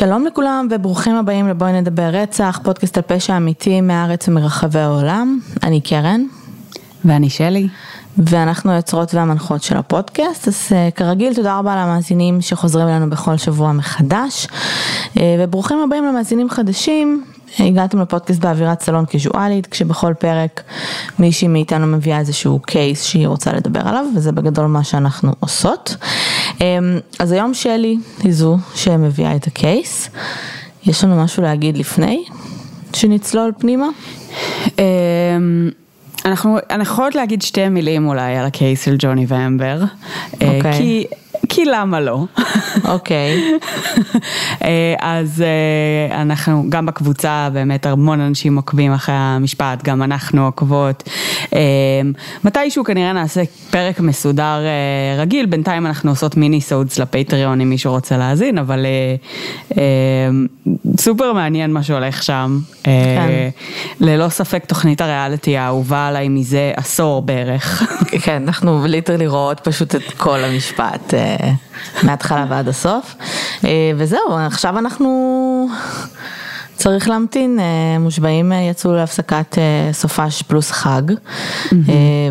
שלום לכולם וברוכים הבאים לבואי נדבר רצח, פודקאסט על פשע אמיתי מהארץ ומרחבי העולם. אני קרן. ואני שלי. ואנחנו היוצרות והמנחות של הפודקאסט, אז uh, כרגיל תודה רבה למאזינים שחוזרים אלינו בכל שבוע מחדש, uh, וברוכים הבאים למאזינים חדשים, הגעתם לפודקאסט באווירת סלון קיזואלית, כשבכל פרק מישהי מאיתנו מביאה איזשהו קייס שהיא רוצה לדבר עליו, וזה בגדול מה שאנחנו עושות. Um, אז היום שלי היא זו שמביאה את הקייס, יש לנו משהו להגיד לפני שנצלול פנימה? Um... אנחנו, אנחנו יכולות להגיד שתי מילים אולי על הקייס של ג'וני ואמבר, Okay. אוקיי. כי כי למה לא? אוקיי. אה, אז אה, אנחנו גם בקבוצה באמת המון אנשים עוקבים אחרי המשפט, גם אנחנו עוקבות. אה, מתישהו כנראה נעשה פרק מסודר רגיל, בינתיים אנחנו עושות minisodes לפטריון אם מישהו רוצה להאזין, אבל סופר מעניין מה שהולך שם. כן. ללא ספק תוכנית הריאליטי האהובה עליי מזה עשור בערך. כן, אנחנו literally רואות פשוט את כל המשפט. מההתחלה ועד הסוף. אה, וזהו, עכשיו אנחנו... צריך להמתין, אה, מושבעים אה, יצאו להפסקת סופש פלוס חג,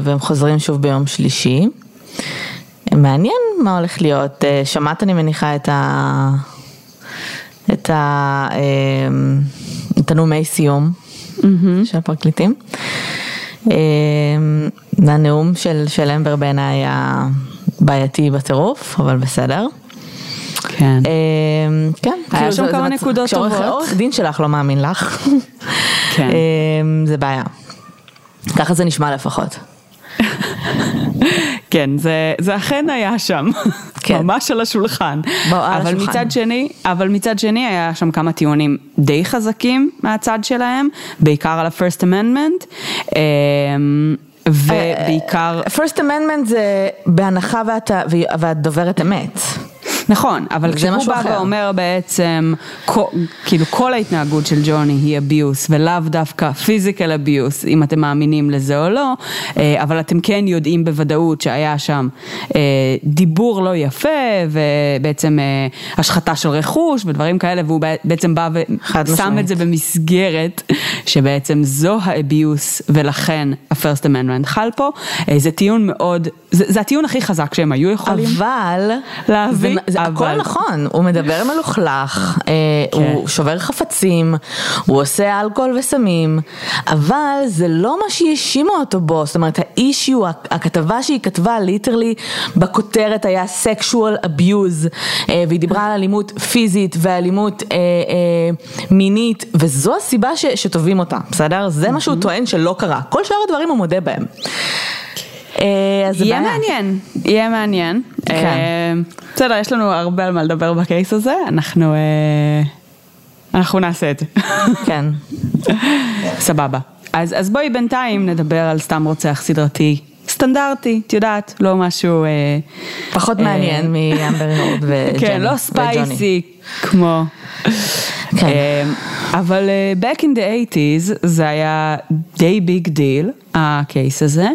והם חוזרים שוב ביום שלישי. מעניין מה הולך להיות, שמעת אני מניחה את ה... את ה... את הנאומי סיום של הפרקליטים. הנאום של, של אמבר בעיניי היה בעייתי בטירוף, אבל בסדר. כן. אמ, כן. היה שם כמה נקודות טובות. כשעורך דין שלך לא מאמין לך. כן. אמ, זה בעיה. ככה זה נשמע לפחות. כן, זה, זה אכן היה שם, כן. ממש על השולחן. בוא, על אבל השולחן. מצד שני, אבל מצד שני היה שם כמה טיעונים די חזקים מהצד שלהם, בעיקר על ה-first amendment. ובעיקר... first amendment זה בהנחה ואת, ואת דוברת אמת. נכון, אבל כשהוא בא אחר. ואומר בעצם, כאילו כל ההתנהגות של ג'וני היא אביוס ולאו דווקא פיזיקל אביוס, אם אתם מאמינים לזה או לא, אה, אבל אתם כן יודעים בוודאות שהיה שם אה, דיבור לא יפה ובעצם אה, השחתה של רכוש ודברים כאלה, והוא בעצם בא ושם את זה במסגרת שבעצם זו האביוס ולכן ה-first amendment חל פה, זה טיעון מאוד, זה, זה הטיעון הכי חזק שהם היו יכולים אבל, להביא. זה, זה הכל נכון, הוא מדבר מלוכלך, אה, כן. הוא שובר חפצים, הוא עושה אלכוהול וסמים, אבל זה לא מה שהאשימו אותו בו, זאת אומרת האישיו, הכתבה שהיא כתבה ליטרלי בכותרת היה sexual abuse, אה, והיא דיברה על אלימות פיזית ואלימות אה, מינית, וזו הסיבה שתובעים אותה, בסדר? זה מה שהוא טוען שלא קרה, כל שאר הדברים הוא מודה בהם. יהיה מעניין, יהיה מעניין. כן. בסדר, יש לנו הרבה על מה לדבר בקייס הזה, אנחנו, אנחנו נעשה את זה. כן. סבבה. אז, אז בואי בינתיים נדבר על סתם רוצח סדרתי סטנדרטי, את יודעת, לא משהו... פחות מעניין מאמבר הורד וג'וני. כן, לא ספייסי כמו... כן. אבל back in the 80's זה היה די big deal, ה case הזה.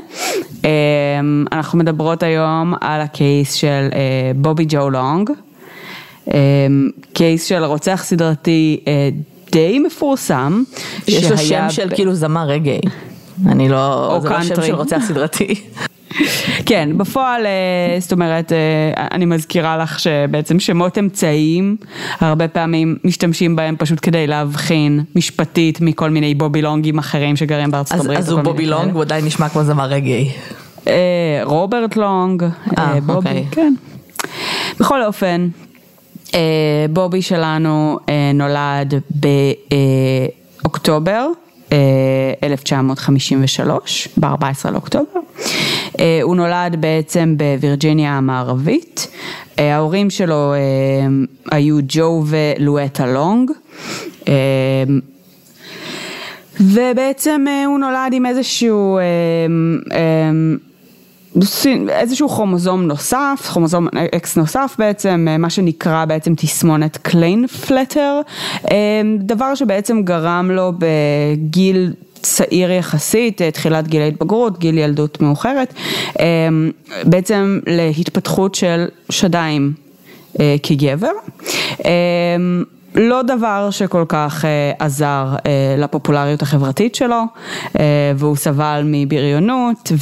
אנחנו מדברות היום על הקייס של בובי ג'ו לונג, case של רוצח סדרתי די מפורסם. יש לו שם של כאילו זמר רגאיי. אני לא, זה לא שם של רוצח סדרתי. כן, בפועל, אה, זאת אומרת, אה, אני מזכירה לך שבעצם שמות אמצעיים, הרבה פעמים משתמשים בהם פשוט כדי להבחין משפטית מכל מיני בובי לונגים אחרים שגרים בארצות אז, הברית. אז הוא בובי לונג, הוא עדיין נשמע כמו זמר רגאיי. אה, רוברט לונג, בובי, אוקיי. כן. בכל אופן, בובי שלנו נולד באוקטובר. 1953, ב-14 לאוקטובר. אה, הוא נולד בעצם בווירג'יניה המערבית. אה, ההורים שלו אה, היו ג'ו ולואטה לונג. ובעצם הוא נולד עם איזשהו איזשהו כרומוזום נוסף, כרומוזום X נוסף בעצם, מה שנקרא בעצם תסמונת קליינפלטר, דבר שבעצם גרם לו בגיל צעיר יחסית, תחילת גיל ההתבגרות, גיל ילדות מאוחרת, בעצם להתפתחות של שדיים כגבר. לא דבר שכל כך עזר לפופולריות החברתית שלו, והוא סבל מבריונות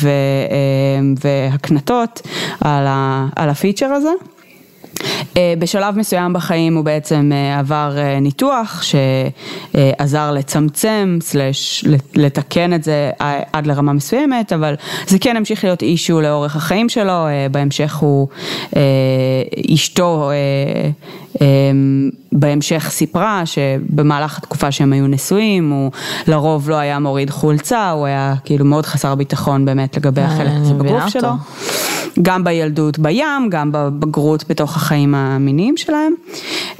והקנטות על הפיצ'ר הזה. אה, בשלב מסוים בחיים הוא בעצם אה, עבר אה, ניתוח שעזר לצמצם, סלש לתקן את זה עד לרמה מסוימת, אבל זה כן המשיך להיות אישו לאורך החיים שלו, בהמשך הוא, אשתו בהמשך סיפרה שבמהלך התקופה שהם היו נשואים, הוא לרוב לא היה מוריד חולצה, הוא היה כאילו מאוד חסר ביטחון באמת לגבי החלק הזה בגוף שלו. גם בילדות בים, גם בבגרות בתוך החיים המיניים שלהם.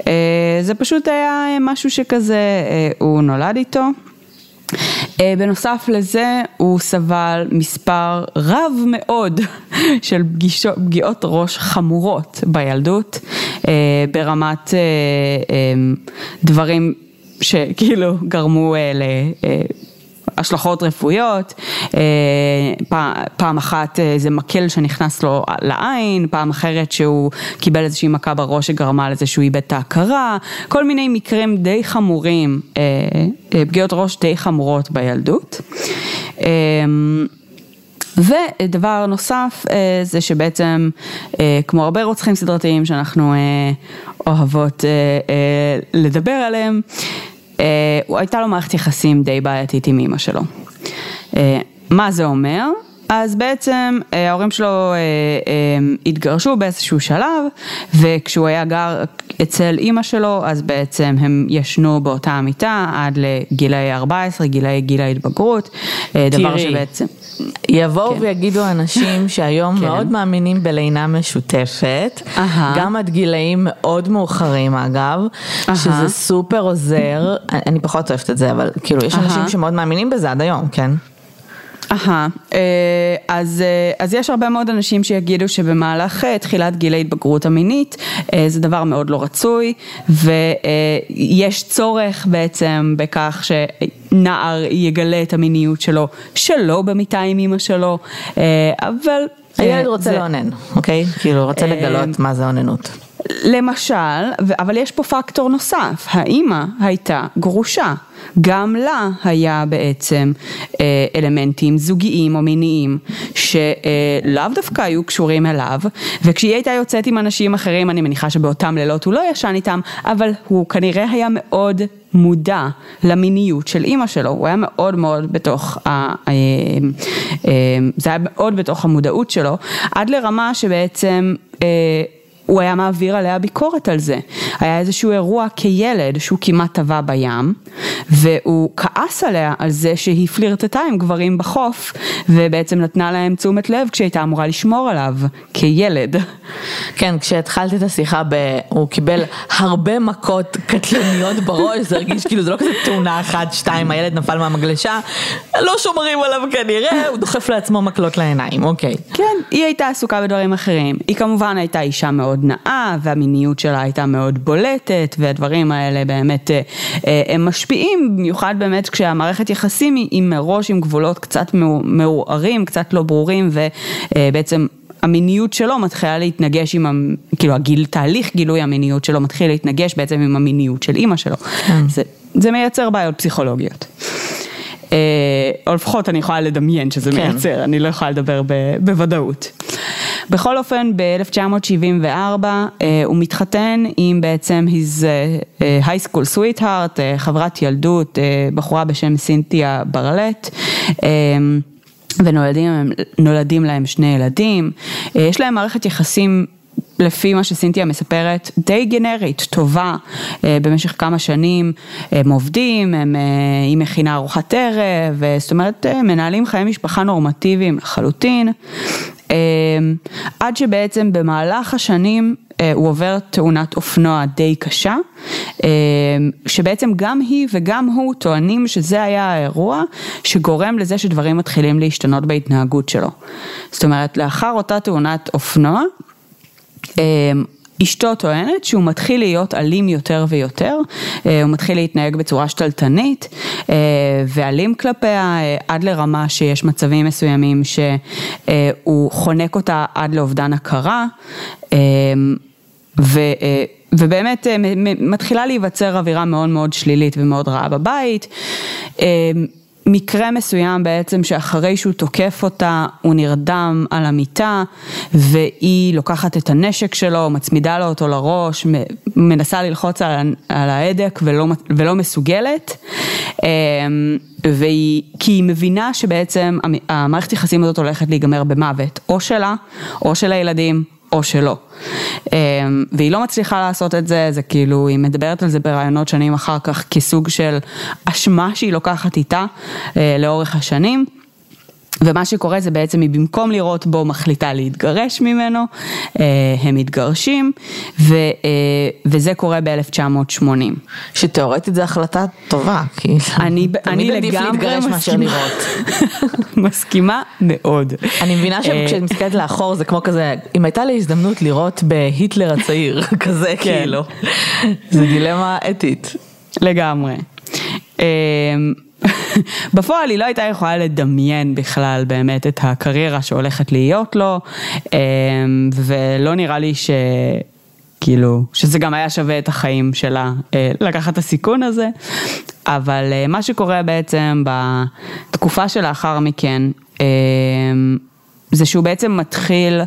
אה, זה פשוט היה משהו שכזה, אה, הוא נולד איתו. אה, בנוסף לזה הוא סבל מספר רב מאוד של פגישו, פגיעות ראש חמורות בילדות ברמת דברים שכאילו גרמו השלכות רפואיות, אה, פעם אחת אה, זה מקל שנכנס לו לעין, פעם אחרת שהוא קיבל איזושהי מכה בראש שגרמה לזה שהוא איבד את ההכרה, כל מיני מקרים די חמורים, אה, פגיעות ראש די חמורות בילדות. ודבר נוסף זה שבעצם כמו הרבה רוצחים סדרתיים שאנחנו אוהבות לדבר עליהם, הייתה לו מערכת יחסים די בעייתית עם אימא שלו. אה, מה זה אומר? אז בעצם אה, ההורים שלו התגרשו באיזשהו שלב וכשהוא היה גר אצל אימא שלו אז בעצם הם ישנו באותה המיטה עד לגילאי 14, גילאי גיל ההתבגרות, דבר שבעצם... יבואו כן. ויגידו אנשים שהיום כן. מאוד מאמינים בלינה משותפת, uh-huh. גם עד גילאים מאוד מאוחרים אגב, uh-huh. שזה סופר עוזר, אני פחות אוהבת את זה, אבל כאילו יש uh-huh. אנשים שמאוד מאמינים בזה עד היום, כן? אהה, אה, אז, אה, אז יש הרבה מאוד אנשים שיגידו שבמהלך אה, תחילת גיל ההתבגרות המינית זה דבר מאוד לא רצוי ויש צורך בעצם בכך שנער יגלה את המיניות שלו שלא במיטה עם אמא שלו, אבל... הילד רוצה זה... לאונן, אוקיי? כאילו רוצה לגלות מה זה אוננות. למשל, אבל יש פה פקטור נוסף, האימא הייתה גרושה, גם לה היה בעצם אה, אלמנטים זוגיים או מיניים שלאו דווקא היו קשורים אליו, וכשהיא הייתה יוצאת עם אנשים אחרים, אני מניחה שבאותם לילות הוא לא ישן איתם, אבל הוא כנראה היה מאוד מודע למיניות של אימא שלו, הוא היה מאוד מאוד בתוך, ה, אה, אה, זה היה מאוד בתוך המודעות שלו, עד לרמה שבעצם הוא היה מעביר עליה ביקורת על זה. היה איזשהו אירוע כילד שהוא כמעט טבע בים, והוא כעס עליה על זה שהיא פלירטטה עם גברים בחוף, ובעצם נתנה להם תשומת לב כשהייתה אמורה לשמור עליו, כילד. כן, כשהתחלתי את השיחה, ב... הוא קיבל הרבה מכות קטלניות בראש, זה הרגיש כאילו זה לא כזה תאונה אחת, שתיים, הילד נפל מהמגלשה, לא שומרים עליו כנראה, הוא דוחף לעצמו מקלות לעיניים, אוקיי. כן, היא הייתה עסוקה בדברים אחרים. היא כמובן הייתה אישה מאוד... מאוד נאה והמיניות שלה הייתה מאוד בולטת והדברים האלה באמת אה, אה, הם משפיעים, במיוחד באמת כשהמערכת יחסים היא מראש עם גבולות קצת מעורערים, קצת לא ברורים ובעצם המיניות שלו מתחילה להתנגש עם, כאילו הגיל, תהליך גילוי המיניות שלו מתחיל להתנגש בעצם עם המיניות של אימא שלו. כן. זה, זה מייצר בעיות פסיכולוגיות. אה, או לפחות אני יכולה לדמיין שזה כן. מייצר, אני לא יכולה לדבר בוודאות. בכל אופן, ב-1974 אה, הוא מתחתן עם בעצם his uh, high school sweetheart, חברת ילדות, בחורה בשם סינתיה ברלט. ונולדים להם שני ילדים, יש להם מערכת יחסים לפי מה שסינתיה מספרת, די גנרית, טובה, במשך כמה שנים הם עובדים, הם, היא מכינה ארוחת ערב, זאת אומרת מנהלים חיי משפחה נורמטיביים לחלוטין, עד שבעצם במהלך השנים אה, הוא עובר תאונת אופנוע די קשה, אמ, שבעצם גם היא וגם הוא טוענים שזה היה האירוע שגורם לזה שדברים מתחילים להשתנות בהתנהגות שלו. זאת אומרת, לאחר אותה תאונת אופנוע, אמ, אשתו טוענת שהוא מתחיל להיות אלים יותר ויותר, אה, הוא מתחיל להתנהג בצורה שתלטנית אה, ואלים כלפיה אה, עד לרמה שיש מצבים מסוימים שהוא חונק אותה עד לאובדן הכרה. ו, ובאמת מתחילה להיווצר אווירה מאוד מאוד שלילית ומאוד רעה בבית. מקרה מסוים בעצם שאחרי שהוא תוקף אותה הוא נרדם על המיטה והיא לוקחת את הנשק שלו, מצמידה לו אותו לראש, מנסה ללחוץ על, על ההדק ולא, ולא מסוגלת אמ, והיא, כי היא מבינה שבעצם המערכת יחסים הזאת הולכת להיגמר במוות או שלה או של הילדים או שלא. אמ, והיא לא מצליחה לעשות את זה, זה כאילו, היא מדברת על זה ברעיונות שנים אחר כך כסוג של אשמה שהיא לוקחת איתה אה, לאורך השנים. ומה שקורה זה בעצם היא במקום לראות בו מחליטה להתגרש ממנו, אה, הם מתגרשים ו, אה, וזה קורה ב-1980. שתאורטית זו החלטה טובה, כאילו. אני, אני לגמרי מסכימה, מסכימה מאוד. אני מבינה אה, שכשאת מסתכלת לאחור זה כמו כזה, אם הייתה לי הזדמנות לראות בהיטלר הצעיר, כזה כן. כאילו, זה דילמה אתית. לגמרי. בפועל היא לא הייתה יכולה לדמיין בכלל באמת את הקריירה שהולכת להיות לו, אמ, ולא נראה לי ש... כאילו, שזה גם היה שווה את החיים שלה אה, לקחת את הסיכון הזה, אבל אה, מה שקורה בעצם בתקופה שלאחר מכן, אמ, זה שהוא בעצם מתחיל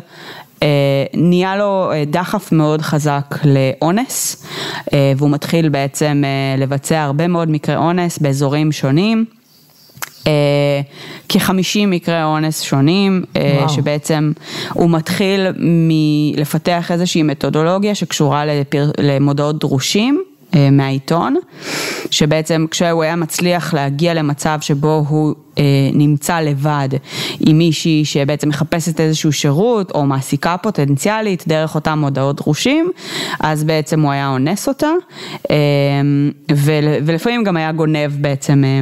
נהיה לו דחף מאוד חזק לאונס, והוא מתחיל בעצם לבצע הרבה מאוד מקרי אונס באזורים שונים. אה, כ-50 מקרי אונס שונים, אה, וואו. שבעצם הוא מתחיל מלפתח איזושהי מתודולוגיה שקשורה לפר... למודעות דרושים. אה, מהעיתון, שבעצם כשהוא היה מצליח להגיע למצב שבו הוא אה, נמצא לבד עם מישהי שבעצם מחפשת איזשהו שירות או מעסיקה פוטנציאלית דרך אותם מודעות דרושים, אז בעצם הוא היה אונס אותה, אה, ולפעמים גם היה גונב בעצם אה,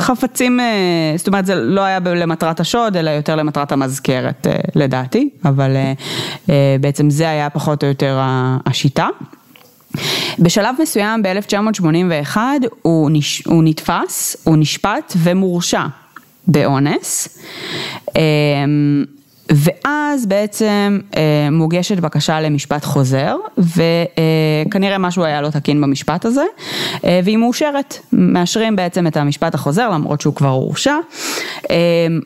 חפצים, אה, זאת אומרת זה לא היה למטרת השוד, אלא יותר למטרת המזכרת אה, לדעתי, אבל אה, בעצם זה היה פחות או יותר השיטה. בשלב מסוים ב-1981 הוא, נש... הוא נתפס, הוא נשפט ומורשע באונס. ואז בעצם אה, מוגשת בקשה למשפט חוזר, וכנראה משהו היה לא תקין במשפט הזה, אה, והיא מאושרת, מאשרים בעצם את המשפט החוזר למרות שהוא כבר הורשע, אה,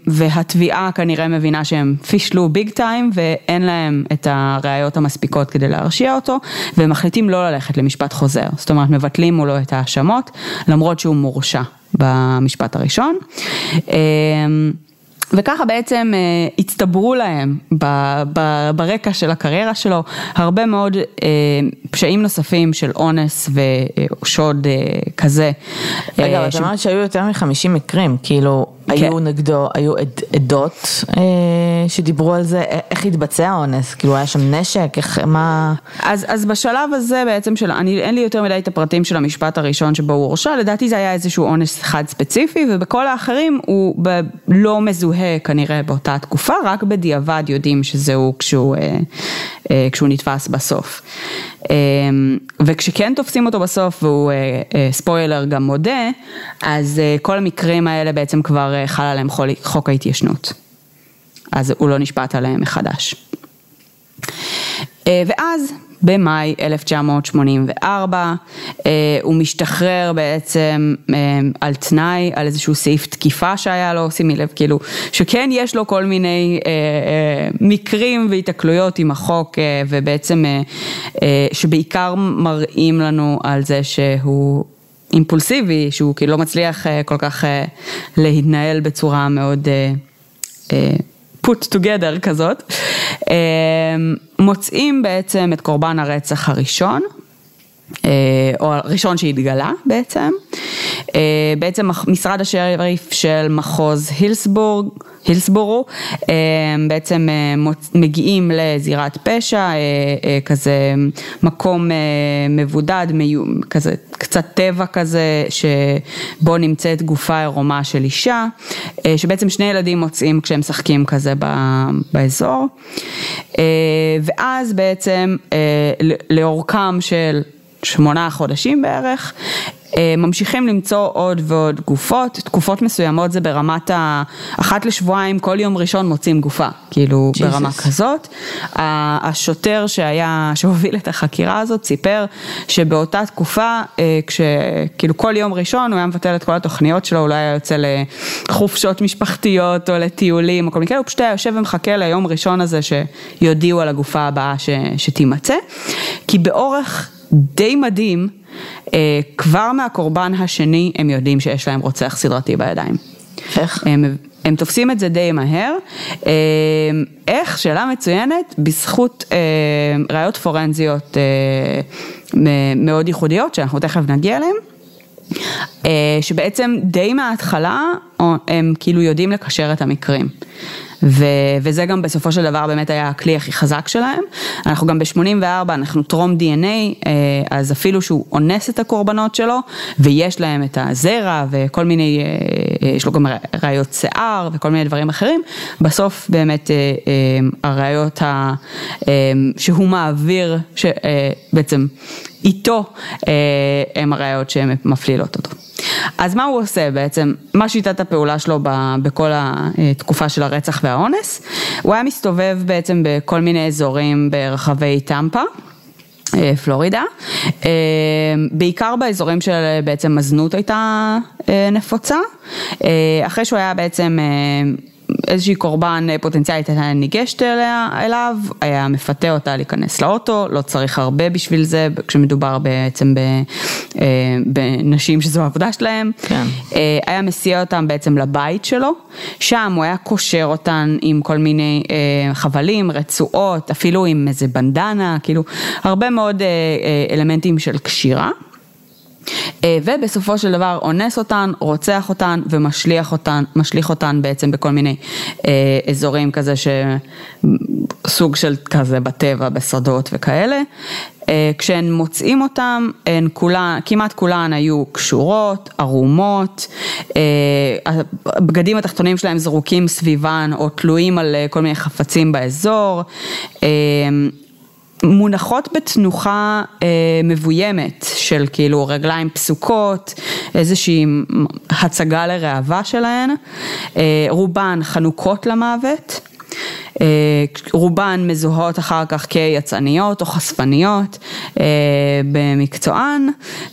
והתביעה כנראה מבינה שהם פישלו ביג טיים ואין להם את הראיות המספיקות כדי להרשיע אותו, והם מחליטים לא ללכת למשפט חוזר, זאת אומרת מבטלים מולו את ההאשמות, למרות שהוא מורשע במשפט הראשון. וככה בעצם אה, הצטברו להם ב, ב, ברקע של הקריירה שלו הרבה מאוד אה, פשעים נוספים של אונס ושוד אה, כזה. רגע, אבל ש... את אמרת שהיו יותר מחמישים מקרים, כאילו כן. היו נגדו, היו עד, עדות שדיברו על זה, איך התבצע האונס, כאילו היה שם נשק, איך, מה... אז, אז בשלב הזה בעצם של, אני, אין לי יותר מדי את הפרטים של המשפט הראשון שבו הוא הורשע, לדעתי זה היה איזשהו אונס אחד ספציפי ובכל האחרים הוא ב, לא מזוהה. מזוהה כנראה באותה תקופה, רק בדיעבד יודעים שזהו כשהוא, אה, אה, כשהוא נתפס בסוף. אה, וכשכן תופסים אותו בסוף והוא ספוילר גם מודה, אז כל המקרים האלה בעצם כבר חל עליהם חוק ההתיישנות. אז הוא לא נשפט עליהם מחדש. ואז במאי 1984, אה, הוא משתחרר בעצם אה, על תנאי, על איזשהו סעיף תקיפה שהיה לו, שימי לב כאילו, שכן יש לו כל מיני אה, מקרים והיתקלויות עם החוק ובעצם שבעיקר מראים לנו על זה שהוא אימפולסיבי, שהוא כאילו לא מצליח כל כך להתנהל בצורה מאוד put together כזאת, אמ, מוצאים בעצם את קורבן הרצח הראשון, אה, או הראשון שהתגלה בעצם, אה, בעצם משרד השריף של מחוז הילסבורג, הילסבורו, אה, בעצם מגיעים לזירת פשע, כזה מקום מבודד, כזה קצת טבע כזה, שבו נמצאת גופה עירומה של אישה, שבעצם שני ילדים מוצאים כשהם משחקים כזה באזור, ואז בעצם לאורכם של שמונה חודשים בערך, אה, ממשיכים למצוא עוד ועוד גופות, תקופות מסוימות זה ברמת ה... אחת לשבועיים, כל יום ראשון מוצאים גופה, כאילו Jesus. ברמה כזאת. השוטר שהיה, שהוביל את החקירה הזאת סיפר שבאותה תקופה, אה, כשכאילו כל יום ראשון הוא היה מבטל את כל התוכניות שלו, הוא לא היה יוצא לחופשות משפחתיות או לטיולים או כל מיני כאלה, הוא פשוט היה יושב ומחכה ליום ראשון הזה שיודיעו על הגופה הבאה ש... שתימצא, כי באורך די מדהים, אה, כבר מהקורבן השני הם יודעים שיש להם רוצח סדרתי בידיים. איך? הם, הם תופסים את זה די מהר. אה, איך? שאלה מצוינת, בזכות אה, ראיות פורנזיות מאוד ייחודיות, שאנחנו תכף נגיע אליהן. שבעצם די מההתחלה הם כאילו יודעים לקשר את המקרים. ו, וזה גם בסופו של דבר באמת היה הכלי הכי חזק שלהם. אנחנו גם ב-84, אנחנו טרום DNA, אה, אז אפילו שהוא אונס את הקורבנות שלו, ויש להם את הזרע וכל מיני, אה, אה, יש לו גם ראיות שיער וכל מיני דברים אחרים, בסוף באמת הראיות ה, שהוא מעביר, שבעצם איתו הם הראיות שהן מפלילות אותו. אז מה הוא עושה בעצם? מה שיטת הפעולה שלו בכל התקופה של הרצח והאונס? הוא היה מסתובב בעצם בכל מיני אזורים ברחבי טמפה. אה, פלורידה, אה, בעיקר באזורים של בעצם הזנות הייתה אה, נפוצה, אחרי שהוא היה בעצם איזושהי קורבן אה, פוטנציאלית הייתה ניגשת אליה, אליו, היה מפתה אותה להיכנס לאוטו, לא צריך הרבה בשביל זה, כשמדובר בעצם אה, בנשים שזו העבודה שלהם. כן. אה, היה מסיע אותם בעצם לבית שלו, שם הוא היה קושר אותן עם כל מיני חבלים, רצועות, אפילו עם איזה בנדנה, כאילו הרבה מאוד אלמנטים של קשירה. אה, ובסופו של דבר אונס אותן, רוצח אותן ומשליך אותן, משליך אותן בעצם בכל מיני אה, אזורים כזה שסוג של כזה בטבע, בשדות וכאלה. אה, כשהן מוצאים אותן, הן כולן, כמעט כולן היו קשורות, ערומות, הבגדים התחתונים שלהם זרוקים סביבן או תלויים על כל מיני חפצים באזור. מונחות בתנוחה אה, מבוימת של כאילו רגליים פסוקות, איזושהי הצגה לראווה שלהן, אה, רובן חנוקות למוות. אה, רובן מזוהות אחר כך כיצאניות או חשפניות אה, במקצוען.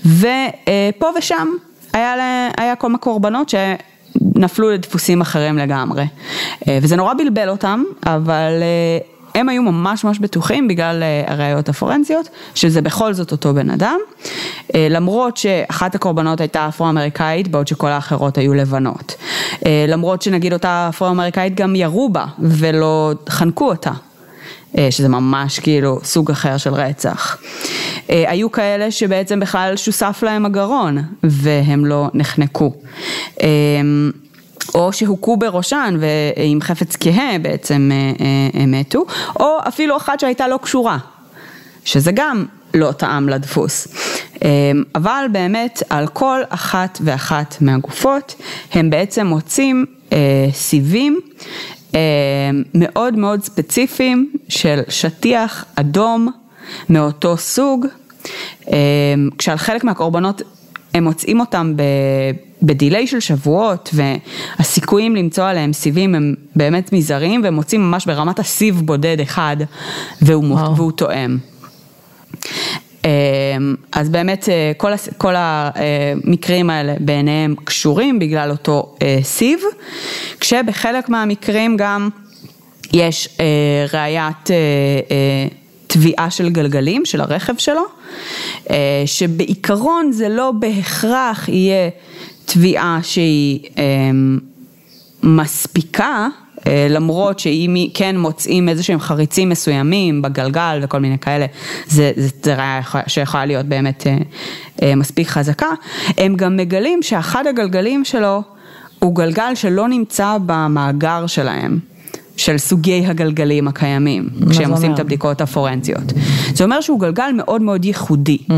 ופה ושם היה, לה, היה כל מיני קורבנות שנפלו לדפוסים אחרים לגמרי. אה, וזה נורא בלבל אותם אבל הם היו ממש ממש בטוחים בגלל אה, הראיות הפורנזיות, שזה בכל זאת אותו בן אדם, אה, למרות שאחת הקורבנות הייתה אפרו-אמריקאית, בעוד שכל האחרות היו לבנות. אה, למרות שנגיד אותה אפרו-אמריקאית גם ירו בה ולא חנקו אותה. שזה ממש כאילו סוג אחר של רצח. היו כאלה שבעצם בכלל שוסף להם הגרון והם לא נחנקו. או שהוכו בראשן ועם חפץ כהה בעצם אה, אה, הם מתו, או אפילו אחת שהייתה לא קשורה, שזה גם לא טעם לדפוס. אה, אבל באמת על כל אחת ואחת מהגופות הם בעצם מוצאים סיבים מאוד מאוד ספציפיים של שטיח אדום מאותו סוג, כשעל חלק מהקורבנות הם מוצאים אותם בדיליי של שבועות והסיכויים למצוא עליהם סיבים הם באמת מזעריים והם מוצאים ממש ברמת הסיב בודד אחד והוא, והוא תואם. אמ, אז באמת אה, כל, כל המקרים האלה בעיניהם קשורים בגלל אותו אה, סיב, כשבחלק מהמקרים גם יש אה, ראיית תביעה של גלגלים של הרכב שלו, שבעיקרון זה לא בהכרח יהיה תביעה שהיא אמ, מספיקה, אה, למרות שאם כן מוצאים איזה שהם חריצים מסוימים בגלגל וכל מיני כאלה, זה, זה ראיה שיכולה להיות באמת אה, אה, מספיק חזקה, הם גם מגלים שאחד הגלגלים שלו הוא גלגל שלא נמצא במאגר שלהם. של סוגי הגלגלים הקיימים, כשהם עושים אומר? את הבדיקות הפורנזיות. זה אומר שהוא גלגל מאוד מאוד ייחודי. Mm.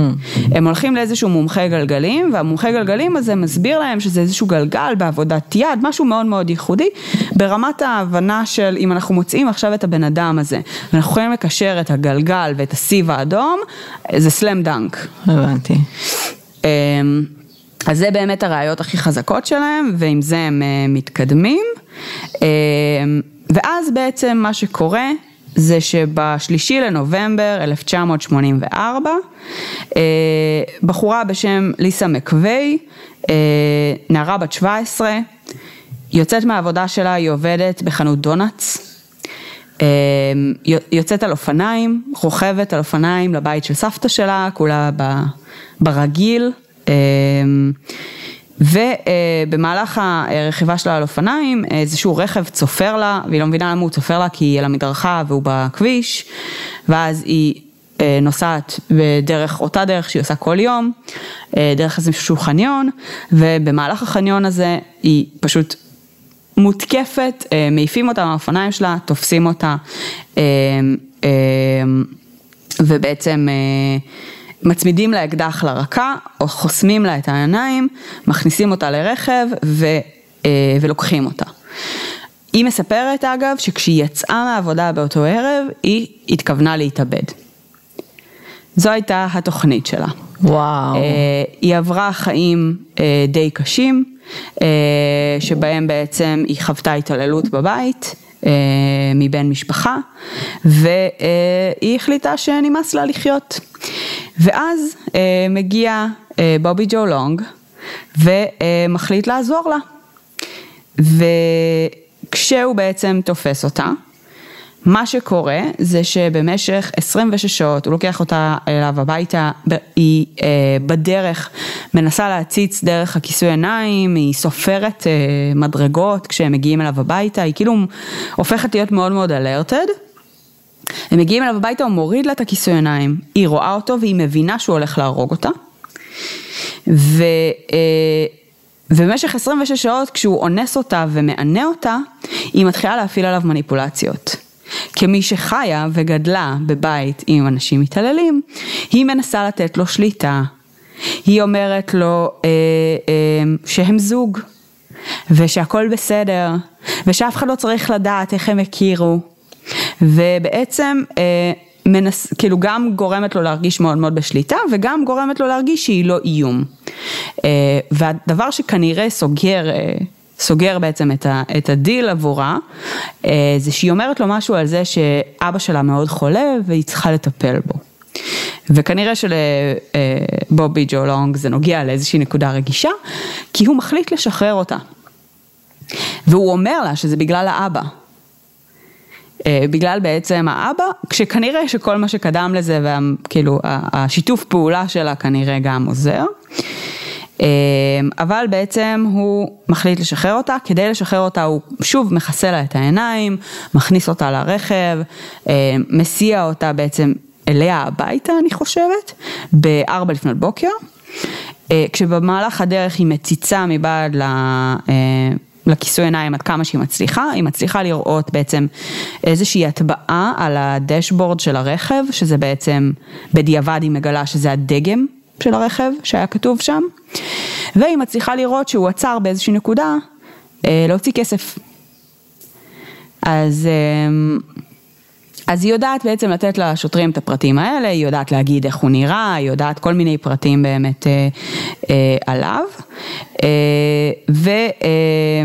הם הולכים לאיזשהו מומחה גלגלים, והמומחה גלגלים הזה מסביר להם שזה איזשהו גלגל בעבודת יד, משהו מאוד מאוד ייחודי, ברמת ההבנה של אם אנחנו מוצאים עכשיו את הבן אדם הזה, ואנחנו יכולים לקשר את הגלגל ואת הסיב האדום, זה סלאם דנק. הבנתי. אמ, אז זה באמת הראיות הכי חזקות שלהם, ועם זה הם מתקדמים. ואז בעצם מה שקורה זה שבשלישי לנובמבר 1984, בחורה בשם ליסה מקווי, נערה בת 17, יוצאת מהעבודה שלה, היא עובדת בחנות דונלדס. יוצאת על אופניים, רוכבת על אופניים לבית של סבתא שלה, כולה ברגיל. ובמהלך הרכיבה שלה על אופניים, איזשהו רכב צופר לה, והיא לא מבינה למה הוא צופר לה, כי היא על המדרכה והוא בכביש, ואז היא נוסעת בדרך, אותה דרך שהיא עושה כל יום, דרך איזשהו חניון, ובמהלך החניון הזה היא פשוט מותקפת, מעיפים אותה מהאופניים שלה, תופסים אותה, ובעצם מצמידים לה אקדח לרקה, או חוסמים לה את העיניים, מכניסים אותה לרכב ו, ולוקחים אותה. היא מספרת אגב שכשהיא יצאה מהעבודה באותו ערב, היא התכוונה להתאבד. זו הייתה התוכנית שלה. וואו. היא עברה חיים די קשים, שבהם בעצם היא חוותה התעללות בבית. מבן משפחה, והיא החליטה שנמאס לה לחיות. ואז מגיע בובי ג'ו לונג ומחליט לעזור לה. וכשהוא בעצם תופס אותה, מה שקורה זה שבמשך 26 שעות הוא לוקח אותה אליו הביתה, היא אה, בדרך מנסה להציץ דרך הכיסוי עיניים, היא סופרת אה, מדרגות כשהם מגיעים אליו הביתה, היא כאילו הופכת להיות מאוד מאוד אלרטד. הם מגיעים אליו הביתה, הוא מוריד לה את הכיסוי עיניים, היא רואה אותו והיא מבינה שהוא הולך להרוג אותה. ו... אה, ובמשך 26 שעות כשהוא אונס אותה ומענה אותה, היא מתחילה להפעיל עליו מניפולציות. כמי שחיה וגדלה בבית עם אנשים מתעללים, היא מנסה לתת לו שליטה. היא אומרת לו אה, אה, שהם זוג, ושהכול בסדר, ושאף אחד לא צריך לדעת איך הם הכירו. ובעצם אה, מנס, כאילו גם גורמת לו להרגיש מאוד מאוד בשליטה, וגם גורמת לו להרגיש שהיא לא איום. אה, והדבר שכנראה סוגר אה, סוגר בעצם את, ה, את הדיל עבורה, אה, זה שהיא אומרת לו משהו על זה שאבא שלה מאוד חולה והיא צריכה לטפל בו. וכנראה שלבובי אה, ג'ו לונג זה נוגע לאיזושהי נקודה רגישה, כי הוא מחליט לשחרר אותה. והוא אומר לה שזה בגלל האבא. אה, בגלל בעצם האבא, כשכנראה שכל מה שקדם לזה, וכאילו השיתוף פעולה שלה כנראה גם עוזר. אמ, אבל בעצם הוא מחליט לשחרר אותה, כדי לשחרר אותה הוא שוב מכסה לה את העיניים, מכניס אותה לרכב, אמ, מסיע אותה בעצם אליה הביתה אני חושבת, בארבע לפנות בוקר, אה, כשבמהלך הדרך היא מציצה מבעד ל... לכיסוי עיניים עד כמה שהיא מצליחה, היא מצליחה לראות בעצם איזושהי הטבעה על הדשבורד של הרכב, שזה בעצם בדיעבד היא מגלה שזה הדגם של הרכב שהיה כתוב שם, והיא מצליחה לראות שהוא עצר באיזושהי נקודה אה, להוציא כסף. אז, אה, אז היא יודעת בעצם לתת לשוטרים את הפרטים האלה, היא יודעת להגיד איך הוא נראה, היא יודעת כל מיני פרטים באמת אה, אה, עליו. אה, ו... אה,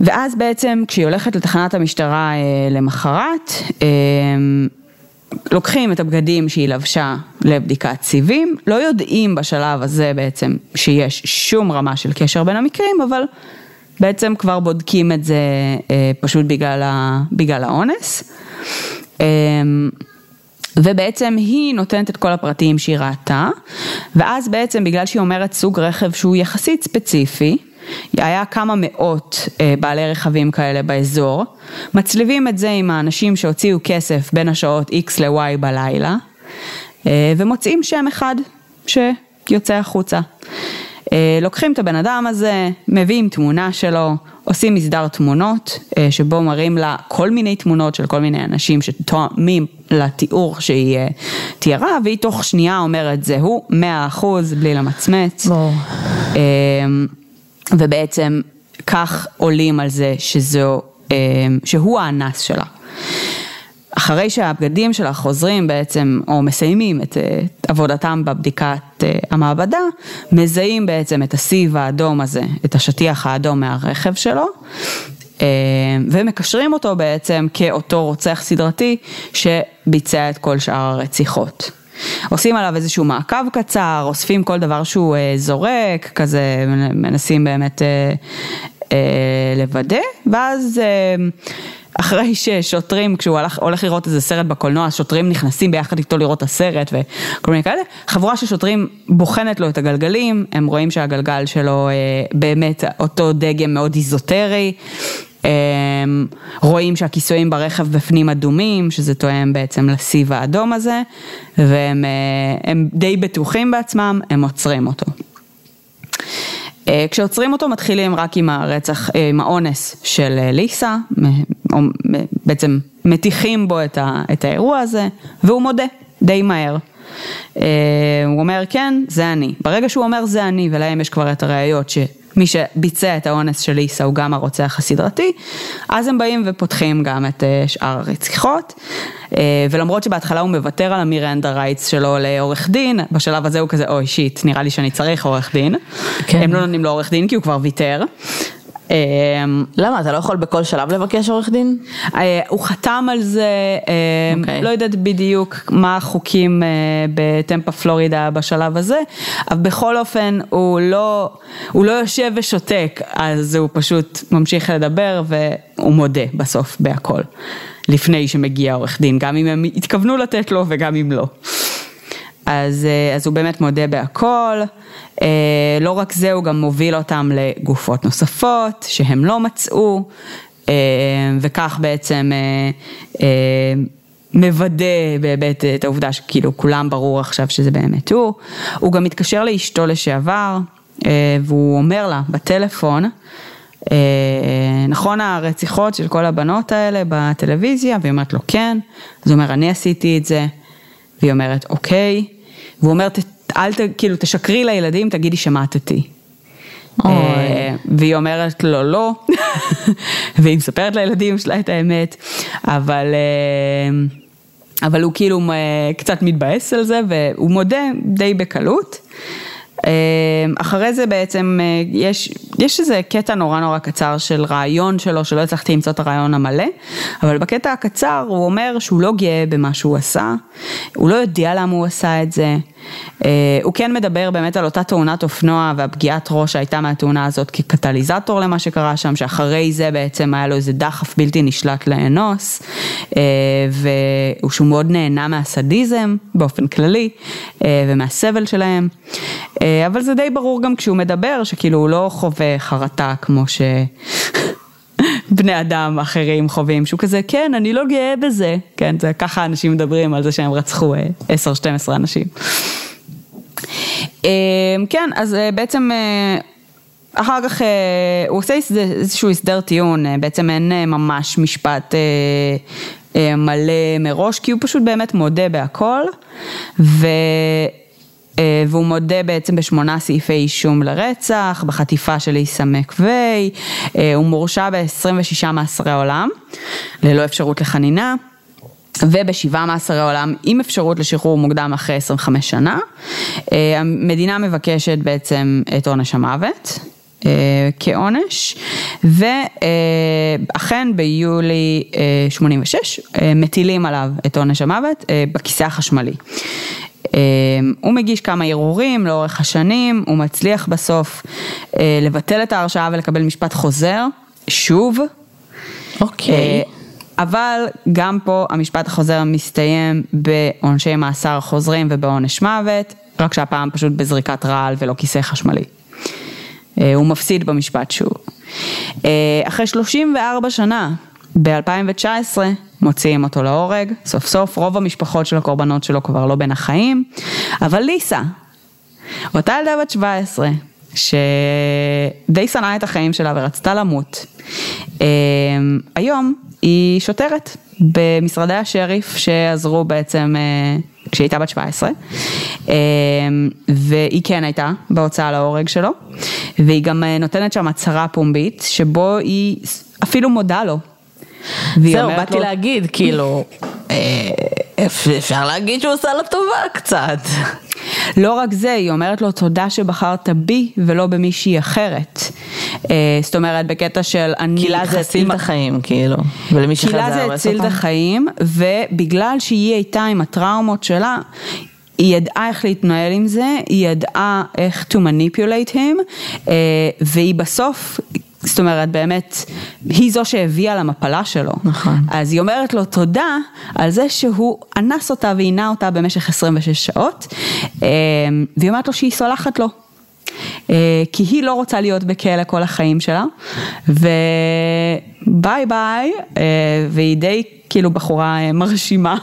ואז בעצם כשהיא הולכת לתחנת המשטרה אה, למחרת, אה, לוקחים את הבגדים שהיא לבשה לבדיקת סיבים, לא יודעים בשלב הזה בעצם שיש שום רמה של קשר בין המקרים, אבל בעצם כבר בודקים את זה אה, פשוט בגלל, ה, בגלל האונס. אה, ובעצם היא נותנת את כל הפרטים שהיא ראתה, ואז בעצם בגלל שהיא אומרת סוג רכב שהוא יחסית ספציפי, היה כמה מאות אה, בעלי רכבים כאלה באזור, מצליבים את זה עם האנשים שהוציאו כסף בין השעות X ל-Y בלילה, אה, ומוצאים שם אחד שיוצא החוצה. אה, לוקחים את הבן אדם הזה, מביאים תמונה שלו, עושים מסדר תמונות שבו מראים לה כל מיני תמונות של כל מיני אנשים שתואמים לתיאור שהיא תיארה והיא תוך שנייה אומרת זה הוא, מאה אחוז, בלי למצמץ. בוא. ובעצם כך עולים על זה שזו, אמ, שהוא האנס שלה. אחרי שהבגדים שלה חוזרים בעצם, או מסיימים את, את עבודתם בבדיקת המעבדה, מזהים בעצם את הסיב האדום הזה, את השטיח האדום מהרכב שלו, ומקשרים אותו בעצם כאותו רוצח סדרתי שביצע את כל שאר הרציחות. עושים עליו איזשהו מעקב קצר, אוספים כל דבר שהוא אה, זורק, כזה מנסים באמת אה, אה, לוודא, ואז אה, אחרי ששוטרים, כשהוא הלך, הולך לראות איזה סרט בקולנוע, שוטרים נכנסים ביחד איתו לראות את הסרט וכל מיני כאלה, חבורה של שוטרים בוחנת לו את הגלגלים, הם רואים שהגלגל שלו אה, באמת אותו דגם מאוד איזוטרי. רואים שהכיסויים ברכב בפנים אדומים, שזה תואם בעצם לסיב האדום הזה, והם אה, די בטוחים בעצמם, הם עוצרים אותו. אה, כשעוצרים אותו מתחילים רק עם הרצח, אה, עם האונס של ליסה, בעצם מטיחים בו את האירוע הזה, והוא מודה די מהר. הוא אומר כן, זה אני. ברגע שהוא אומר זה אני, ולהם יש כבר את הראיות מי שביצע את האונס של ליסה הוא גם הרוצח הסדרתי, אז הם באים ופותחים גם את אה, שאר הרציחות, אה, ולמרות שבהתחלה הוא מוותר על המירנדה רייטס שלו לעורך דין, בשלב הזה הוא כזה אוי שיט, נראה לי שאני צריך עורך דין, כן. הם לא נותנים לו עורך דין כי הוא כבר ויתר. אמ, למה, אתה לא יכול בכל שלב לבקש עורך דין? אה, הוא חתם על זה. אמ, אוקיי. לא יודעת בדיוק מה החוקים אה, בטמפה פלורידה בשלב הזה, אבל בכל אופן הוא לא, הוא לא יושב ושותק, אז הוא פשוט ממשיך לדבר והוא מודה בסוף בהכל, לפני שמגיע עורך דין, גם אם הם התכוונו לתת לו וגם אם לא. אז, אה, אז הוא באמת מודה בהכל, אה, לא רק זה, הוא גם מוביל אותם לגופות נוספות שהם לא מצאו, אה, וכך בעצם מוודא באמת את העובדה שכאילו כולם ברור עכשיו שזה באמת הוא. הוא גם מתקשר לאשתו לשעבר, והוא אומר לה בטלפון, נכון הרציחות של כל הבנות האלה בטלוויזיה? והיא אומרת לו כן, אז הוא אומר אני עשיתי את זה, והיא אומרת אוקיי, והוא אומר, אל ת, כאילו, תשקרי לילדים, תגידי שמעת אותי. אה, והיא אומרת לו לא, והיא מספרת לילדים שלה את האמת, אבל, אה, אבל הוא כאילו אה, קצת מתבאס על זה, והוא מודה די בקלות. אמ, אחרי זה בעצם אה, יש, יש איזה קטע נורא נורא קצר של רעיון שלו, שלא הצלחתי למצוא את הרעיון המלא, אבל בקטע הקצר הוא אומר שהוא לא גאה במה שהוא עשה, הוא לא יודע למה הוא עשה את זה, אה, הוא כן מדבר באמת על אותה תאונת אופנוע והפגיעת ראש שהייתה מהתאונה הזאת כקטליזטור למה שקרה שם, שאחרי זה בעצם היה לו איזה דחף בלתי נשלט לאנוס, אה, ושהוא מאוד נהנה מהסדיזם באופן כללי ומהסבל שלהם. אה, אבל זה די ברור גם כשהוא מדבר, שכאילו הוא לא חווה חרטה כמו ש... בני אדם אחרים חווים, שהוא כזה, כן, אני לא גאה בזה. כן, זה ככה אנשים מדברים על זה שהם רצחו 10-12 אה, אנשים. אה, כן, אז בעצם אחר כך הוא עושה איזשהו הסדר טיעון, בעצם אין ממש משפט מלא מראש, כי הוא פשוט באמת מודה בהכל. אה, והוא מודה בעצם בשמונה סעיפי אישום לרצח, בחטיפה של איסה מקווי, אה, הוא מורשע ב-26 מאסרי עולם, ללא אפשרות לחנינה. ובשבעה מאסרי עולם עם אפשרות לשחרור מוקדם אחרי 25 שנה. אה, המדינה מבקשת בעצם את עונש המוות. כעונש, ואכן ביולי 86 מטילים עליו את עונש המוות בכיסא החשמלי. אמ, הוא מגיש כמה ערעורים לאורך השנים, הוא מצליח בסוף אה, לבטל את ההרשעה ולקבל משפט חוזר, שוב. אוקיי. אה, אבל גם פה המשפט החוזר מסתיים בעונשי מאסר חוזרים ובעונש מוות, רק שהפעם פשוט בזריקת רעל ולא כיסא חשמלי. אה, הוא מפסיד במשפט שוב. אחרי 34 שנה, ב-2019, מוציאים אותו להורג, סוף סוף רוב המשפחות של הקורבנות שלו כבר לא בין החיים, אבל ליסה, אותה ילדה בת 17, שדי שנאה את החיים שלה ורצתה למות, אמ, היום היא שוטרת במשרדי השריף שעזרו בעצם אה, כשהיא הייתה בת 17, אמ, והיא כן הייתה בהוצאה להורג שלו, והיא גם אה, נותנת שם הצהרה פומבית, שבו היא אפילו מודה לו זהו, באתי לו... להגיד, כאילו, אה, אפשר להגיד שהוא עושה לה טובה קצת. לא רק זה, היא אומרת לו תודה שבחרת בי ולא במישהי אחרת. אה, זאת אומרת, בקטע של אני... כי לה זה הציל את החיים, כאילו. ולמישהי אחרת זה הרבה זה הציל את החיים, ובגלל שהיא הייתה עם הטראומות שלה, היא ידעה איך להתנהל עם זה, היא ידעה איך to manipulate him, אה, והיא בסוף זאת אומרת, באמת, היא זו שהביאה למפלה שלו. נכון. אז היא אומרת לו תודה על זה שהוא אנס אותה ועינה אותה במשך 26 שעות, אה, והיא אומרת לו שהיא סולחת לו. אה, כי היא לא רוצה להיות בכלא כל החיים שלה, וביי ביי, והיא די כאילו בחורה אה, מרשימה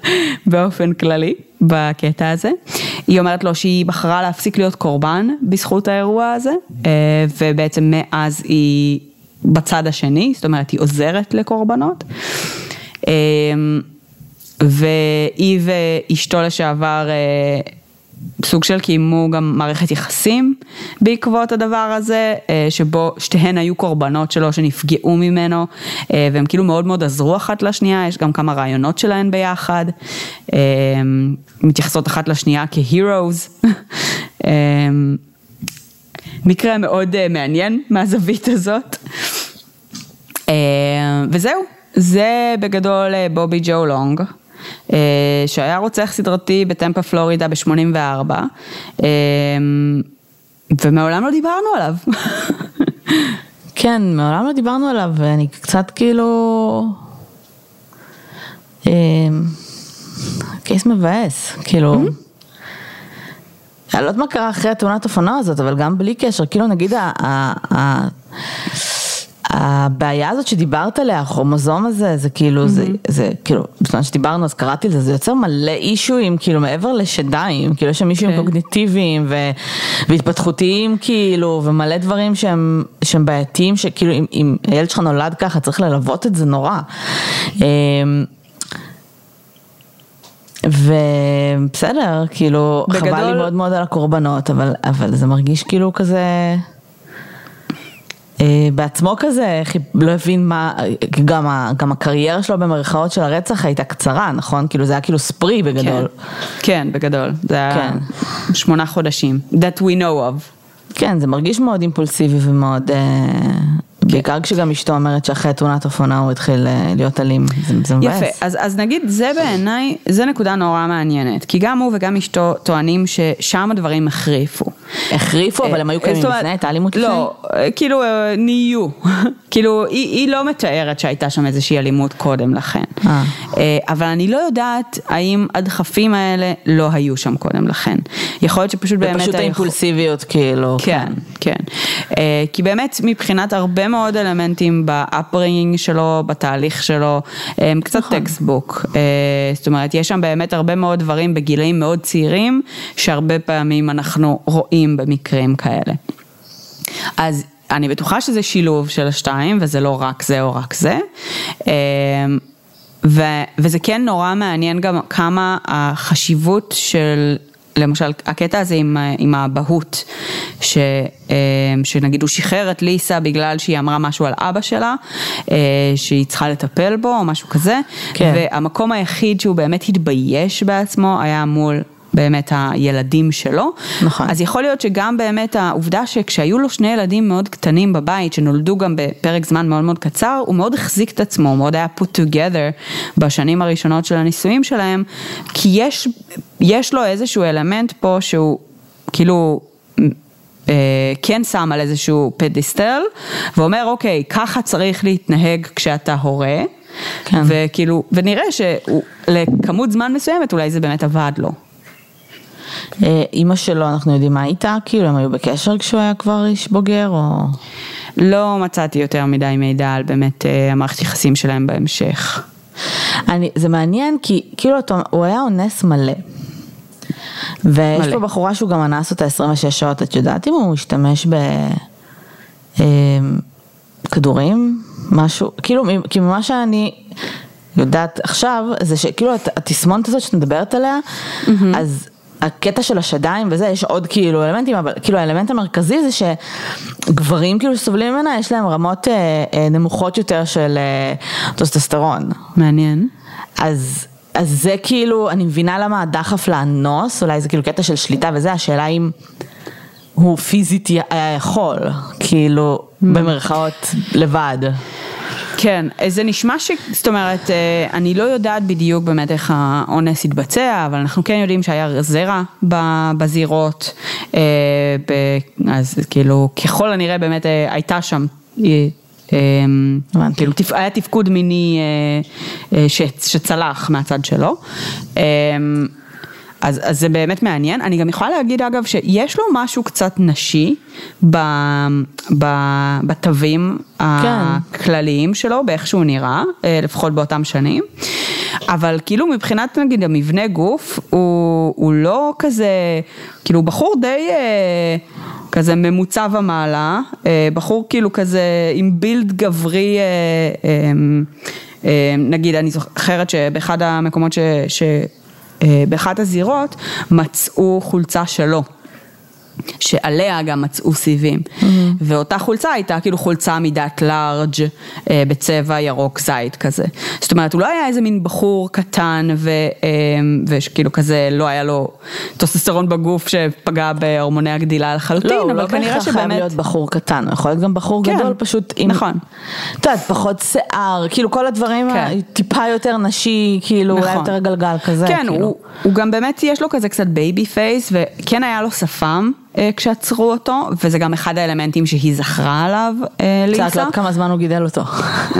באופן כללי בקטע הזה. היא אומרת לו שהיא בחרה להפסיק להיות קורבן בזכות האירוע הזה, אה, ובעצם מאז היא בצד השני, זאת אומרת היא עוזרת לקורבנות. אה, והיא ואשתו לשעבר סוג של קיימו גם מערכת יחסים בעקבות הדבר הזה, אה, שבו שתיהן היו קורבנות שלו שנפגעו ממנו, אה, והם כאילו מאוד מאוד עזרו אחת לשנייה, יש גם כמה רעיונות שלהן ביחד, אה, מתייחסות אחת לשנייה כ-heroes. מקרה מאוד מעניין מהזווית הזאת. וזהו, זה בגדול בובי ג'ו לונג. אה, שהיה רוצח סדרתי בטמפה פלורידה ב-84, אה, ומעולם לא דיברנו עליו. כן, מעולם לא דיברנו עליו, ואני קצת כאילו... אה, קייס מבאס, כאילו... אני לא יודעת מה קרה אחרי התאונת אופנוע הזאת, אבל גם בלי קשר, כאילו נגיד הבעיה הזאת שדיברת עליה, החומוזום הזה, זה כאילו, mm-hmm. זה, זה כאילו, בזמן שדיברנו אז קראתי לזה, זה יוצר מלא אישויים, כאילו מעבר לשדיים, כאילו יש שם אישויים okay. כן. קוגניטיביים ו, והתפתחותיים כאילו, ומלא דברים שהם, שהם בעייתיים, שכאילו אם, אם הילד שלך נולד ככה צריך ללוות את זה נורא. אמ, ובסדר, כאילו, בגדול... חבל לי מאוד מאוד על הקורבנות, אבל, אבל זה מרגיש כאילו כזה... אה, בעצמו כזה, לא הבין מה, גם, גם הקריירה שלו במרכאות של הרצח הייתה קצרה, נכון? כאילו זה היה כאילו ספרי בגדול. כן, כן בגדול, זה היה כן. שמונה חודשים, that we know of. כן, זה מרגיש מאוד אימפולסיבי ומאוד אה, בעיקר כשגם אשתו אומרת שאחרי תאונת אופנה הוא התחיל אה, להיות אלים, זה, זה מבאס. יפה, אז, אז נגיד זה בעיניי, זה נקודה נורא מעניינת, כי גם הוא וגם אשתו טוענים ששם הדברים החריפו. החריפו, אבל הם היו קיימים לפני, הייתה אלימות לפני? לא, אה, כאילו אה, נהיו, כאילו היא, היא לא מתארת שהייתה שם איזושהי אלימות קודם לכן, אבל אני לא יודעת האם הדחפים האלה לא היו שם קודם לכן. יכול להיות שפשוט באמת... ופשוט האימפולסיביות כאילו. כן, כן, כן. כי באמת מבחינת הרבה מאוד אלמנטים באפרינגינג שלו, בתהליך שלו, הם קצת נכון. טקסטבוק. אה, זאת אומרת, יש שם באמת הרבה מאוד דברים בגילאים מאוד צעירים, שהרבה פעמים אנחנו רואים במקרים כאלה. אז אני בטוחה שזה שילוב של השתיים, וזה לא רק זה או רק זה. אה, ו, וזה כן נורא מעניין גם כמה החשיבות של למשל הקטע הזה עם, עם האבהות, ש, אה, שנגיד הוא שחרר את ליסה בגלל שהיא אמרה משהו על אבא שלה, אה, שהיא צריכה לטפל בו או משהו כזה, כן. והמקום היחיד שהוא באמת התבייש בעצמו היה מול באמת הילדים שלו. נכון. אז יכול להיות שגם באמת העובדה שכשהיו לו שני ילדים מאוד קטנים בבית, שנולדו גם בפרק זמן מאוד מאוד קצר, הוא מאוד החזיק את עצמו, הוא מאוד היה put together בשנים הראשונות של הנישואים שלהם, כי יש, יש לו איזשהו אלמנט פה שהוא כאילו... אה, כן שם על איזשהו פדיסטל ואומר אוקיי ככה צריך להתנהג כשאתה הורה כן. וכאילו ונראה שלכמות זמן מסוימת אולי זה באמת עבד לו. אה, אימא שלו, אנחנו יודעים מה איתה? כאילו הם היו בקשר כשהוא היה כבר איש בוגר או... לא מצאתי יותר מדי מידע על באמת אה, המערכת יחסים שלהם בהמשך. אני, זה מעניין כי כאילו הוא היה אונס מלא. ויש מלא. פה בחורה שהוא גם אנס אותה 26 שעות, את יודעת אם הוא השתמש בכדורים? אה, משהו, כאילו, כי ממה שאני יודעת עכשיו, זה שכאילו התסמונת הזאת שאת מדברת עליה, mm-hmm. אז הקטע של השדיים וזה, יש עוד כאילו אלמנטים, אבל כאילו האלמנט המרכזי זה שגברים כאילו שסובלים ממנה, יש להם רמות אה, אה, נמוכות יותר של אה, טוסטסטרון. מעניין. אז אז זה כאילו, אני מבינה למה הדחף לאנוס, אולי זה כאילו קטע של שליטה וזה, השאלה אם הוא פיזית היה יכול, כאילו. במרכאות לבד. כן, זה נשמע ש... זאת אומרת, אה, אני לא יודעת בדיוק באמת איך האונס התבצע, אבל אנחנו כן יודעים שהיה זרע בזירות, אה, אז כאילו, ככל הנראה באמת אה, הייתה שם כאילו היה תפקוד מיני שצלח מהצד שלו. אז, אז זה באמת מעניין. אני גם יכולה להגיד אגב שיש לו משהו קצת נשי ב, ב, בתווים כן. הכלליים שלו, באיך שהוא נראה, אה, לפחות באותם שנים. אבל כאילו מבחינת נגיד המבנה גוף, הוא, הוא לא כזה, כאילו הוא בחור די... אה, כזה ממוצע ומעלה, אה, בחור כאילו כזה עם בילד גברי, נגיד אני זוכרת שבאחד המקומות ש... אה, באחת הזירות מצאו חולצה שלו. שעליה גם מצאו סיבים. Mm-hmm. ואותה חולצה הייתה כאילו חולצה מידת לארג' אה, בצבע ירוק זית כזה. זאת אומרת, הוא לא היה איזה מין בחור קטן ו, אה, וכאילו כזה לא היה לו טוסטסטרון בגוף שפגע בהורמוני הגדילה לחלוטין, לא, אבל לא כנראה שבאמת... חייב להיות בחור קטן, הוא יכול להיות גם בחור כן, גדול פשוט עם... נכון. את יודעת, פחות שיער, כאילו כל הדברים כן. טיפה יותר נשי, כאילו נכון. אולי יותר גלגל כזה. כן, כאילו. הוא, הוא גם באמת יש לו כזה קצת בייבי פייס וכן היה לו שפם. אה, כשעצרו אותו, וזה גם אחד האלמנטים שהיא זכרה עליו, אה, ליסה. קצת לא כמה זמן הוא גידל אותו.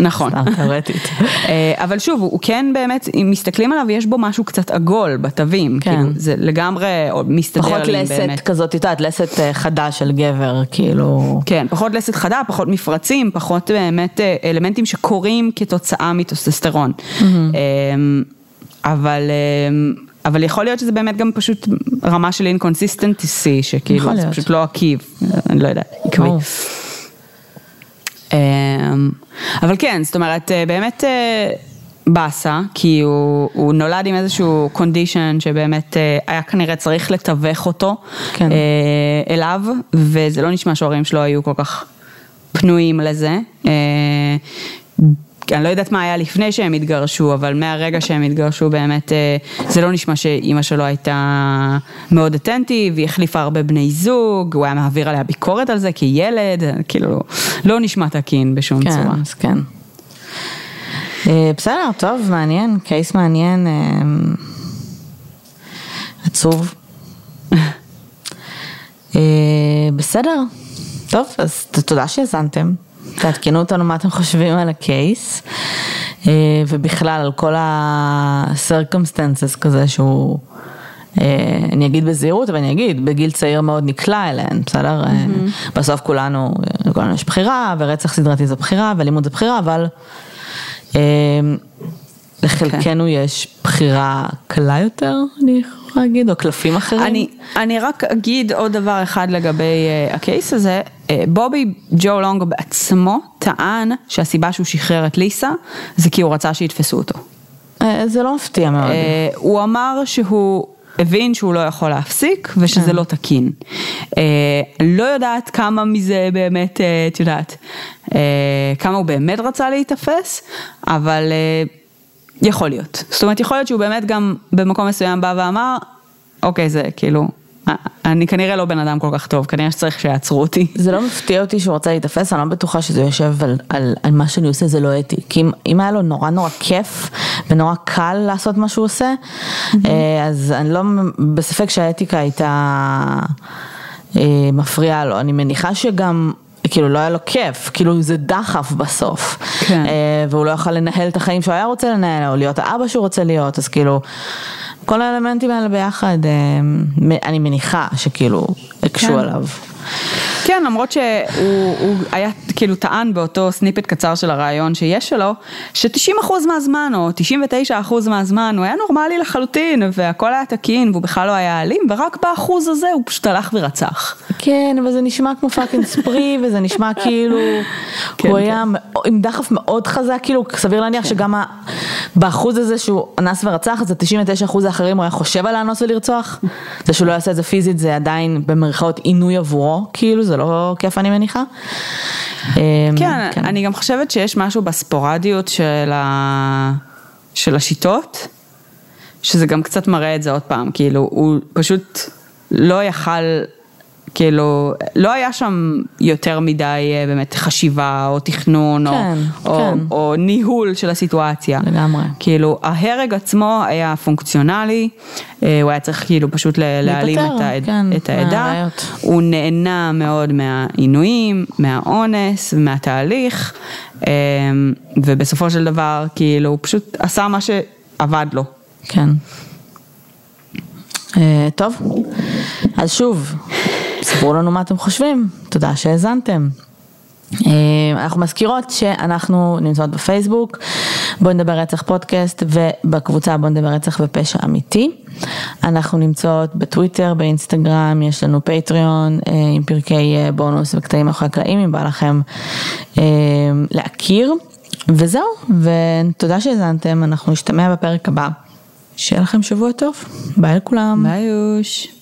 נכון. תאורטית. אה, אבל שוב, הוא כן באמת, אם מסתכלים עליו, יש בו משהו קצת עגול בתווים. כן. כאילו, זה לגמרי מסתדר לי באמת. פחות לסת כזאת, את יודעת, לסת חדה של גבר, כאילו. כן, פחות לסת חדה, פחות מפרצים, פחות באמת אלמנטים שקורים כתוצאה מטוסטסטרון. אבל... אבל יכול להיות שזה באמת גם פשוט רמה של אינקונסיסטנטי, שכאילו זה פשוט לא עקיב, אני לא יודעת, עקבי. אמ, אבל כן, זאת אומרת, אה, באמת אה, באסה, כי הוא, הוא נולד עם איזשהו קונדישן שבאמת אה, היה כנראה צריך לתווך אותו כן. אליו, וזה לא נשמע שההורים שלו היו כל כך פנויים לזה. אני לא יודעת מה היה לפני שהם התגרשו, אבל מהרגע שהם התגרשו באמת, אה, זה לא נשמע שאימא שלו הייתה מאוד אטנטיב, היא החליפה הרבה בני זוג, הוא היה מעביר עליה ביקורת על זה כילד, כאילו, לא נשמע תקין בשום כן, צורה. כן, אז כן. אה, בסדר, טוב, מעניין, קייס מעניין, אה, עצוב. בסדר, טוב, אז תודה שהאזנתם. תעדכנו אותנו מה אתם חושבים על הקייס, אה, ובכלל על כל ה-circumstances כזה שהוא, אה, אני אגיד בזהירות, אבל אני אגיד, בגיל צעיר מאוד נקלע אליהן, בסדר? Mm-hmm. בסוף כולנו, לכולנו יש בחירה, ורצח סדרתי זו בחירה, ולימוד זו בחירה, אבל לחלקנו okay. יש בחירה קלה יותר, אני יכולה להגיד, או קלפים אחרים. אני, אני רק אגיד עוד דבר אחד לגבי uh, הקייס הזה. Uh, בובי ג'ו לונגו בעצמו טען שהסיבה שהוא שחרר את ליסה זה כי הוא רצה שיתפסו אותו. Uh, זה לא מפתיע מאוד. Uh, הוא אמר שהוא הבין שהוא לא יכול להפסיק ושזה כן. לא תקין. Uh, לא יודעת כמה מזה באמת, את uh, יודעת, uh, כמה הוא באמת רצה להיתפס, אבל... Uh, יכול להיות. זאת אומרת, יכול להיות שהוא באמת גם במקום מסוים בא ואמר, אוקיי, זה כאילו, אני כנראה לא בן אדם כל כך טוב, כנראה שצריך שיעצרו אותי. זה לא מפתיע אותי שהוא רוצה להיתפס, אני לא בטוחה שזה יושב על, על, על מה שאני עושה, זה לא אתי. כי אם, אם היה לו נורא נורא כיף ונורא קל לעשות מה שהוא עושה, mm-hmm. אז אני לא בספק שהאתיקה הייתה אה, מפריעה לו. אני מניחה שגם כאילו לא היה לו כיף, כאילו זה דחף בסוף. כן. אה, והוא לא יכול לנהל את החיים שהוא היה רוצה לנהל, או להיות האבא שהוא רוצה להיות, אז כאילו, כל האלמנטים האלה ביחד, אה, אני מניחה שכאילו הקשו כן. עליו. כן, למרות שהוא היה כאילו טען באותו סניפט קצר של הרעיון שיש שלו, ש-90% מהזמן או 99% מהזמן הוא היה נורמלי לחלוטין והכל היה תקין והוא בכלל לא היה אלים ורק באחוז הזה הוא פשוט הלך ורצח. כן, אבל זה נשמע כמו פאקינג ספרי וזה נשמע כאילו, כן, הוא כן. היה עם דחף מאוד חזק, כאילו סביר להניח כן. שגם באחוז הזה שהוא אנס ורצח, אז ה-99% האחרים הוא היה חושב על לאנוס ולרצוח, זה שהוא לא יעשה את זה פיזית זה עדיין במרכאות עינוי עבורו, כאילו זה לא כיף אני מניחה. אמ, כן, כן, אני גם חושבת שיש משהו בספורדיות של, ה... של השיטות. שזה גם קצת מראה את זה עוד פעם, כאילו, הוא פשוט לא יכל כאילו, לא היה שם יותר מדי אה, באמת חשיבה או תכנון כן, או, כן. או, או ניהול של הסיטואציה. לגמרי. כאילו, ההרג עצמו היה פונקציונלי, אה, הוא היה צריך כאילו פשוט להעלים את, העד, כן, את העדה. מהראיות. הוא נהנה מאוד מהעינויים, מהאונס ומהתהליך, אה, ובסופו של דבר, כאילו, הוא פשוט עשה מה שעבד לו. כן. טוב, אז שוב. ספרו לנו מה אתם חושבים, תודה שהאזנתם. אה, אנחנו מזכירות שאנחנו נמצאות בפייסבוק, בואו נדבר רצח פודקאסט ובקבוצה בואו נדבר רצח ופשע אמיתי. אנחנו נמצאות בטוויטר, באינסטגרם, יש לנו פטריון אה, עם פרקי אה, בונוס וקטעים אחרי הקלעים אם בא לכם להכיר. וזהו, ותודה שהאזנתם, אנחנו נשתמע בפרק הבא. שיהיה לכם שבוע טוב, ביי לכולם. ביי יוש.